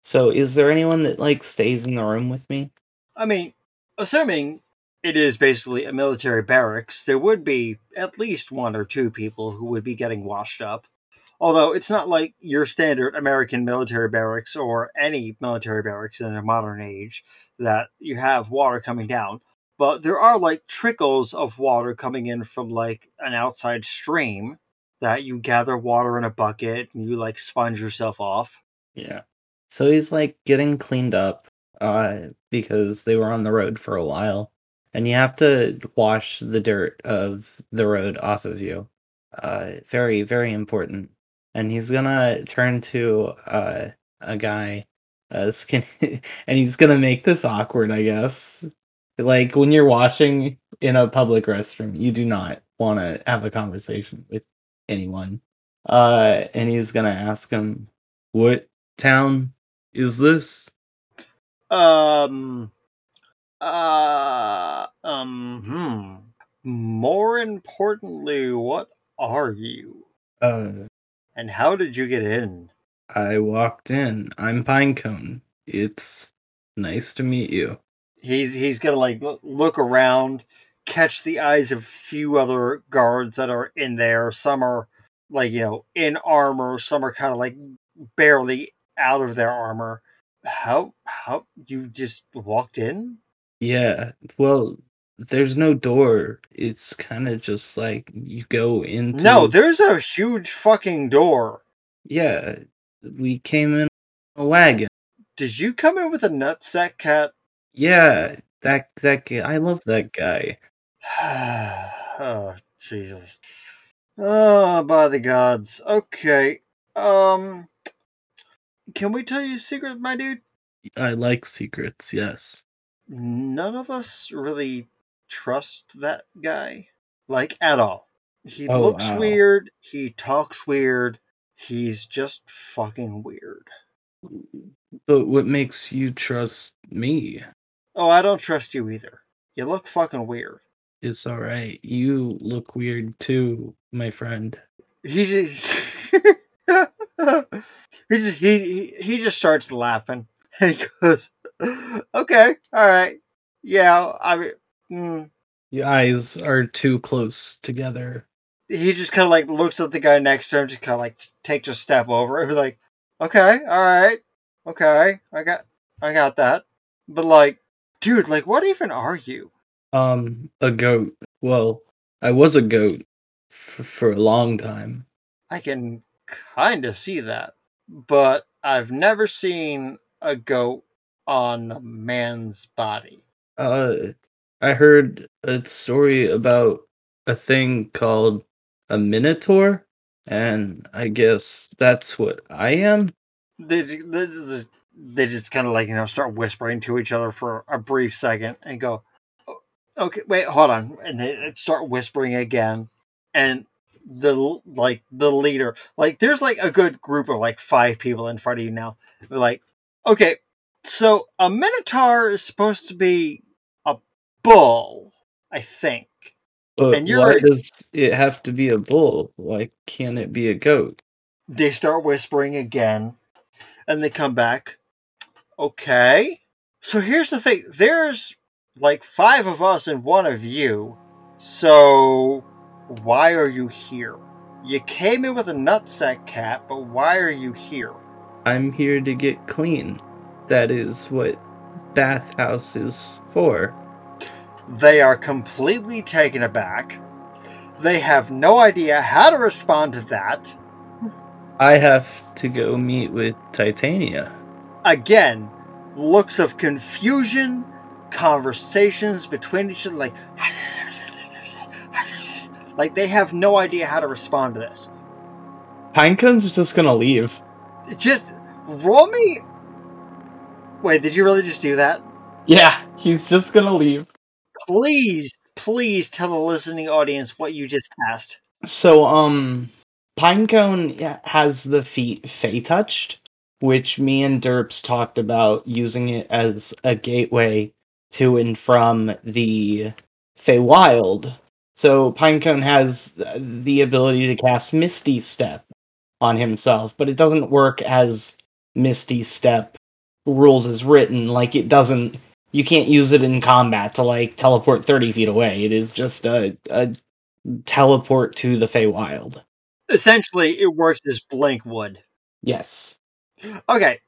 so is there anyone that like stays in the room with me? I mean, assuming it is basically a military barracks, there would be at least one or two people who would be getting washed up. Although it's not like your standard American military barracks or any military barracks in a modern age that you have water coming down. But there are like trickles of water coming in from like an outside stream that you gather water in a bucket and you like sponge yourself off. Yeah. So he's like getting cleaned up uh because they were on the road for a while and you have to wash the dirt of the road off of you. Uh very very important. And he's to turn to uh a guy uh [LAUGHS] skin and he's to make this awkward, I guess. Like when you're washing in a public restroom, you do not want to have a conversation with anyone. Uh and he's to ask him what town is this? Um. Uh. Um. Hmm. More importantly, what are you? Uh, And how did you get in? I walked in. I'm Pinecone. It's nice to meet you. He's he's gonna like look around, catch the eyes of a few other guards that are in there. Some are like you know in armor. Some are kind of like barely out of their armor. How how you just walked in? Yeah, well, there's no door. It's kind of just like you go into. No, there's a huge fucking door. Yeah, we came in a wagon. Did you come in with a nutsack cat? Yeah, that that guy. I love that guy. [SIGHS] oh Jesus! Oh, by the gods. Okay. Um, can we tell you a secret, my dude? I like secrets. Yes. None of us really trust that guy, like at all. He Oh, looks wow. weird. He talks weird. He's just fucking weird. But what makes you trust me? Oh, I don't trust you either. You look fucking weird. It's all right. You look weird too, my friend. he just [LAUGHS] he just he, he just starts laughing. And [LAUGHS] he goes, "Okay, all right, yeah." I mean, mm. Your eyes are too close together. he just kind of like looks at the guy next to him, just kind of like takes a step over, and be like, "Okay, all right, okay, I got, I got that." But like, dude, like, what even are you? Um, a goat. Well, I was a goat f- for a long time. I can kind of see that, but I've never seen a goat on a man's body. Uh, I heard a story about a thing called a minotaur, and I guess that's what I am. They, they, just- they just kind of like, you know, start whispering to each other for a brief second and go, "Oh, okay, wait, hold on. And they start whispering again. And the, like, the leader, like, there's like a good group of like five people in front of you now. They're like, okay, so a minotaur is supposed to be bull, I think. But And you're why does it have to be a bull? Why can't it be a goat? they start whispering again and they come back okay so here's the thing there's like five of us and one of you so why are you here you came in with a nutsack cat but why are you here I'm here to get clean. That is what bathhouse is for. They are completely taken aback they have no idea how to respond to that I have to go meet with Titania. again looks of confusion conversations between each other like like they have no idea how to respond to this Pinecone's just gonna leave. just roll me wait did you really just do that Yeah, he's just gonna leave. Please please tell the listening audience what you just asked So, um, Pinecone has the feat Fey touched, which me and Derps talked about using it as a gateway to and from the Feywild. So Pinecone has the ability to cast Misty Step on himself, but it doesn't work as Misty Step rules is written. Like it doesn't. You can't use it in combat to like teleport thirty feet away. It is just a, a teleport to the Feywild. essentially it works as blink would Yes. Okay,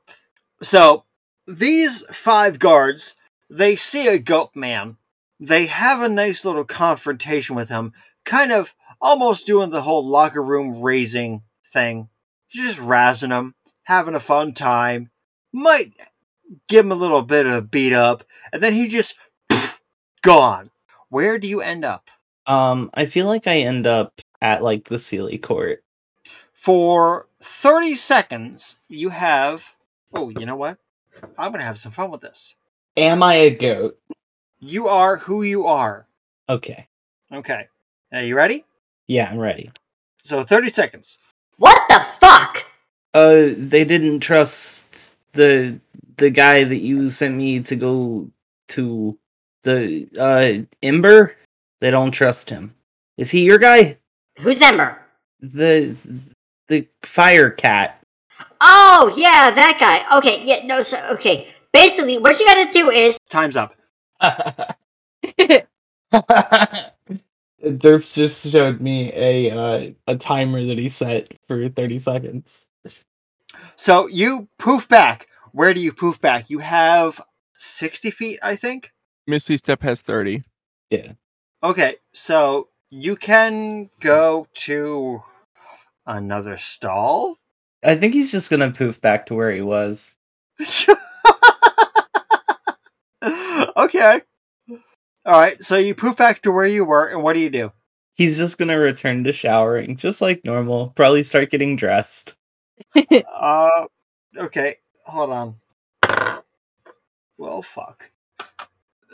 so these five guards, they see a goat man. They have a nice little confrontation with him, kind of almost doing the whole locker room raising thing. Just razzing him, having a fun time. Might give him a little bit of beat up, and then he just [SNIFFS] gone. Where do you end up? Um, I feel like I end up at like the Seelie Court. For 30 seconds, you have. Oh, you know what? I'm going to have some fun with this. Am I a goat? You are who you are. Okay. Okay. Are you ready? Yeah, I'm ready. So 30 seconds. What the fuck? Uh, they didn't trust the the guy that you sent me to go to the uh Ember. They don't trust him. Is he your guy? Who's Ember? The the fire cat. Oh, yeah, that guy. Okay, yeah, no, so, okay. Basically, what you gotta do is. Time's up. [LAUGHS] Derps just showed me a uh, a timer that he set for 30 seconds. So you poof back. Where do you poof back? You have 60 feet, I think. Misty Step has 30. Yeah. Okay, so you can go to another stall. I think he's just gonna poof back to where he was. [LAUGHS] okay. All right, so you poof back to where you were, and what do you do? He's just gonna return to showering, just like normal. Probably start getting dressed. [LAUGHS] Uh, okay, hold on. Well, fuck.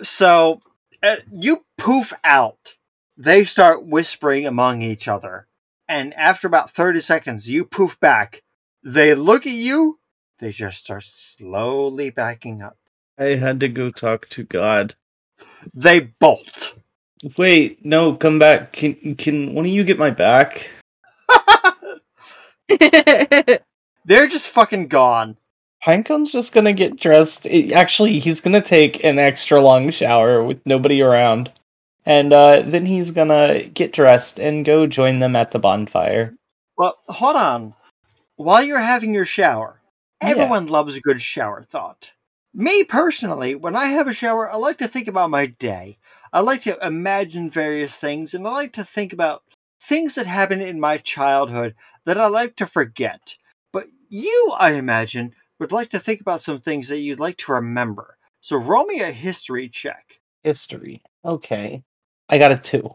So, uh, you poof out. They start whispering among each other. And after about 30 seconds, you poof back. They look at you. They just start slowly backing up. I had to go talk to God. They bolt. Wait, no, come back. Can can one of you get my back? [LAUGHS] [LAUGHS] They're just fucking gone. Pinecone's just gonna get dressed. it- actually, he's gonna take an extra long shower with nobody around, and uh, then he's gonna get dressed and go join them at the bonfire. Well, hold on. While you're having your shower, Yeah. everyone loves a good shower thought. Me personally, when I have a shower, I like to think about my day. I like to imagine various things, and I like to think about things that happened in my childhood that I like to forget. But you, I imagine, would like to think about some things that you'd like to remember. So roll me a history check. History. Okay, I got a two.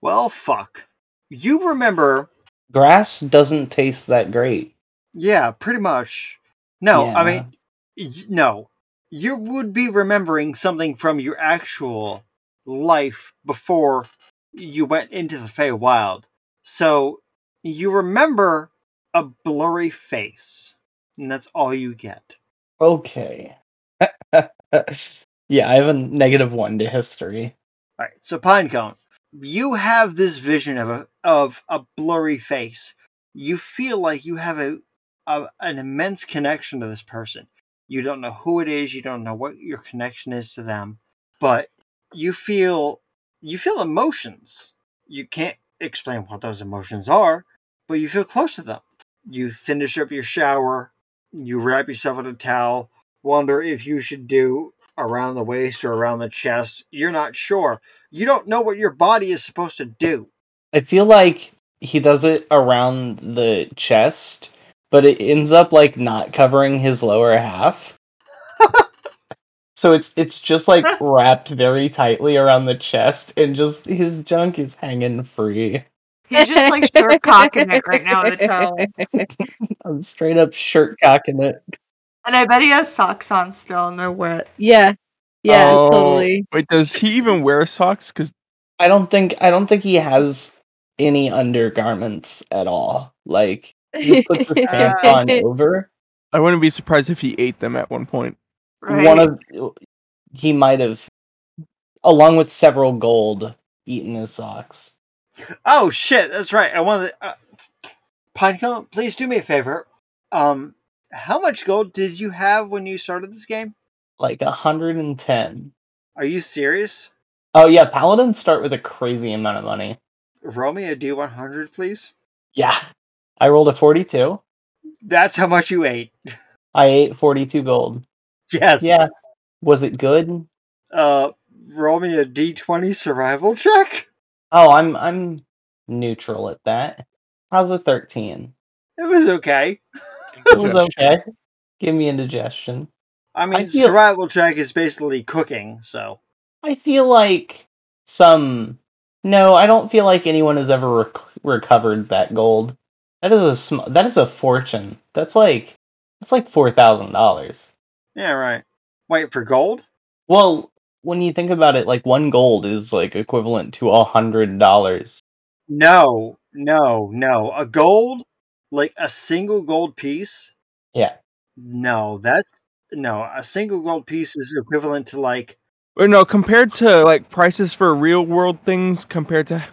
Well, fuck. You remember Grass doesn't taste that great. Yeah, pretty much. No, I mean, y- no. You would be remembering something from your actual life before you went into the Feywild. So you remember a blurry face, and that's all you get. Okay. [LAUGHS] yeah, I have a negative one to history. All right, so Pinecone, you have this vision of a of a blurry face. You feel like you have a, a an immense connection to this person. You don't know who it is. You don't know what your connection is to them, but you feel you feel emotions. You can't explain what those emotions are, but you feel close to them. You finish up your shower. You wrap yourself in a towel. Wonder if you should do around the waist or around the chest. You're not sure you don't know what your body is supposed to do. I feel like he does it around the chest, but it ends up like not covering his lower half. [LAUGHS] so it's it's just like wrapped very tightly around the chest and just his junk is hanging free. He's just like shirt cocking it right now with a towel. [LAUGHS] I'm straight up shirt cocking it. And I bet he has socks on still and they're wet. Yeah. Yeah, Oh, totally. Wait, does he even wear socks? Because I don't think I don't think he has any undergarments at all. Like he puts his pants on over. I wouldn't be surprised if he ate them at one point. Right? One of he might have, along with several gold, eaten his socks. Oh shit, that's right. I wanted uh, Pinecone, please do me a favor. Um, how much gold did you have when you started this game? Like a hundred and ten. Are you serious? Oh yeah, paladins start with a crazy amount of money. Roll me a D100, please. Yeah, I rolled a forty-two. That's how much you ate. I ate forty-two gold. Yes. Yeah, was it good? Uh, roll me a D20 survival check. Oh, I'm I'm neutral at that. How's a thirteen? It was okay. It was okay. Give me indigestion. I mean, feel- survival check is basically cooking, so. I feel like some. No, I don't feel like anyone has ever rec- recovered that gold. That is a sm- that is a fortune. That's like that's like four thousand dollars. Yeah, right. Wait, for gold? Well, when you think about it, like one gold is like equivalent to a hundred dollars. No, no, no. A gold, like a single gold piece? Yeah. No, that's. No, a single gold piece is equivalent to like. Or no, compared to like prices for real world things, compared to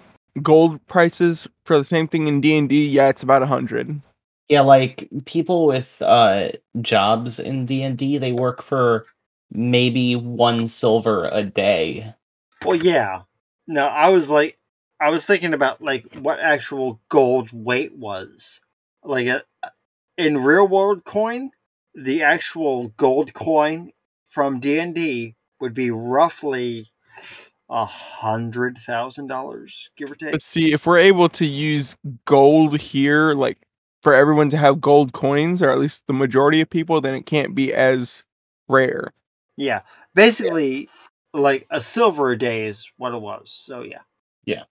gold prices for the same thing in D and D, yeah, it's about a hundred. Yeah, like people with uh jobs in D and D, they work for maybe one silver a day. Well, yeah. No, I was like. I was thinking about like what actual gold weight was. Like a, in real world coin, the actual gold coin from D and D would be roughly a hundred thousand dollars, give or take. But see, if we're able to use gold here, like for everyone to have gold coins, or at least the majority of people, then it can't be as rare. Yeah, basically, like a silver day is what it was. So yeah, Yeah.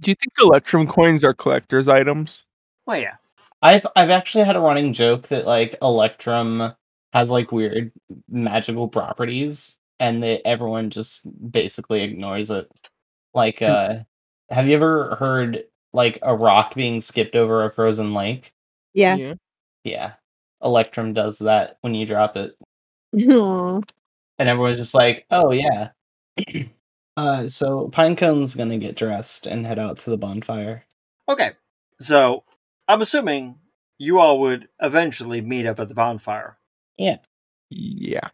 Do you think Electrum coins are collector's items? well, yeah, I've I've actually had a running joke that like Electrum has like weird magical properties and that everyone just basically ignores it. Like uh have you ever heard like a rock being skipped over a frozen lake? Yeah. Yeah. Electrum does that when you drop it. Aw. And everyone's just like, "Oh yeah." uh so Pinecone's going to get dressed and head out to the bonfire. okay. So I'm assuming you all would eventually meet up at the bonfire. Yeah. Yeah.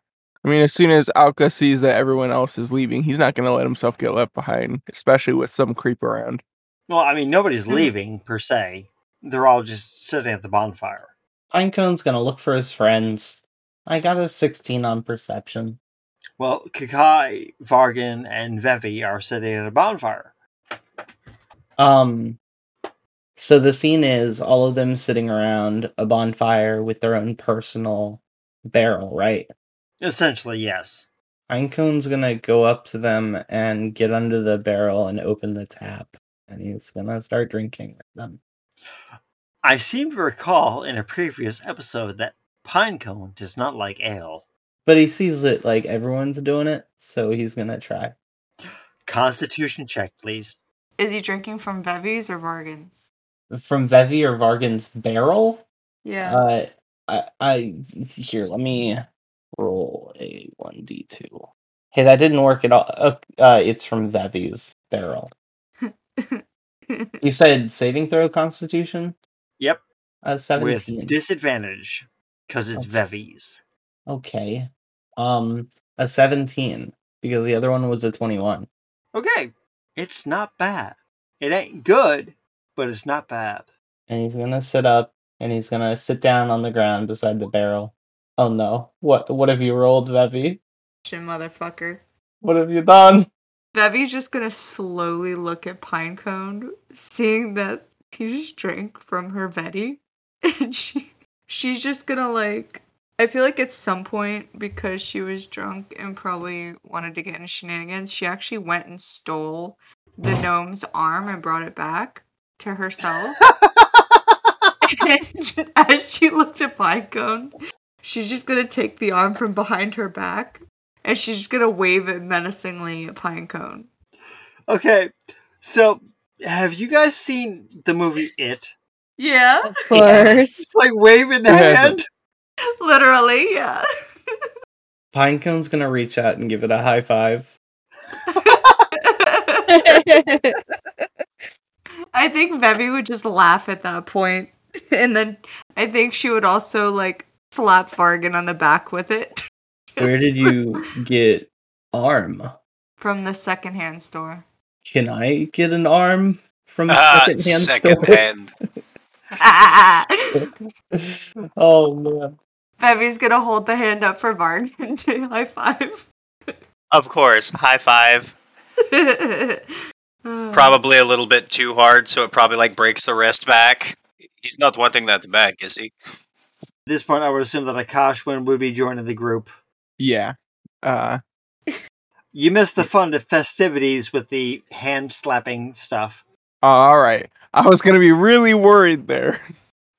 I mean, as soon as Alka sees that everyone else is leaving, he's not going to let himself get left behind, especially with some creep around. Well, I mean, nobody's leaving per se. They're all just sitting at the bonfire. Pinecone's gonna look for his friends. I got a 16 on perception. Well, Kakai, Vargan, and Vevi are sitting at a bonfire. Um, so the scene is all of them sitting around a bonfire with their own personal barrel, right? Essentially, yes. Pinecone's gonna go up to them and get under the barrel and open the tap, and he's gonna start drinking with them. I seem to recall in a previous episode that Pinecone does not like ale. But he sees that like everyone's doing it, so he's gonna try. Constitution check, please. Is he drinking from Vevi's or Vargan's? From Vevi or Vargan's barrel? Yeah. Uh, I, I here. Let me roll a one d two. Hey, that didn't work at all. Uh, uh, it's from Vevi's barrel. [LAUGHS] You said saving throw Constitution. Yep. Uh, With disadvantage, because it's Okay. Vevi's. okay. Um, a seventeen because the other one was a twenty-one. Okay. It's not bad. It ain't good, but it's not bad. And he's gonna sit up and he's gonna sit down on the ground beside the barrel. Oh no! What what have you rolled, Vevi? Shit, motherfucker. What have you done? Vevi's just gonna slowly look at Pinecone, seeing that he just drank from her Vetti, [LAUGHS] and she she's just gonna like. I feel like at some point, because she was drunk and probably wanted to get in shenanigans, she actually went and stole the [GASPS] gnome's arm and brought it back to herself. [LAUGHS] and [LAUGHS] as she looks at Pinecone, she's just gonna take the arm from behind her back and she's just gonna wave it menacingly at Pinecone. Okay. So, have you guys seen the movie It? Yeah, Of [LAUGHS] course. It's like waving the Who hand. [LAUGHS] literally, yeah. Pinecone's gonna reach out and give it a high five. [LAUGHS] I think Vevi would just laugh at that point, and then I think she would also like slap Vargan on the back with it Where did you get arm? from the secondhand store. Can I get an arm from the Ah, second hand second store? Hand. [LAUGHS] oh man. Vevi's gonna hold the hand up for Vargan [LAUGHS] to high five. Of course, high five. [LAUGHS] Probably a little bit too hard, so it probably like breaks the wrist back. He's not wanting that back, is he? At this point, I would assume that Akashwin would be joining the group. Yeah. Uh, You missed the fun of festivities with the hand slapping stuff. all right. I was gonna be really worried there.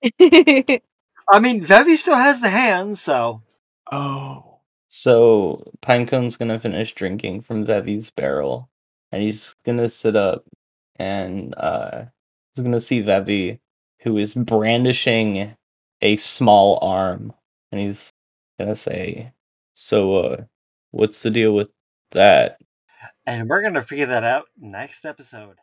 [LAUGHS] I mean, Vevi still has the hands, so Oh. So Pinecone's gonna finish drinking from Vevi's barrel, and he's gonna sit up, and uh, he's gonna see Vevi, who is brandishing a small arm, and he's gonna say, "So, uh, what's the deal with that?" and we're gonna figure that out next episode.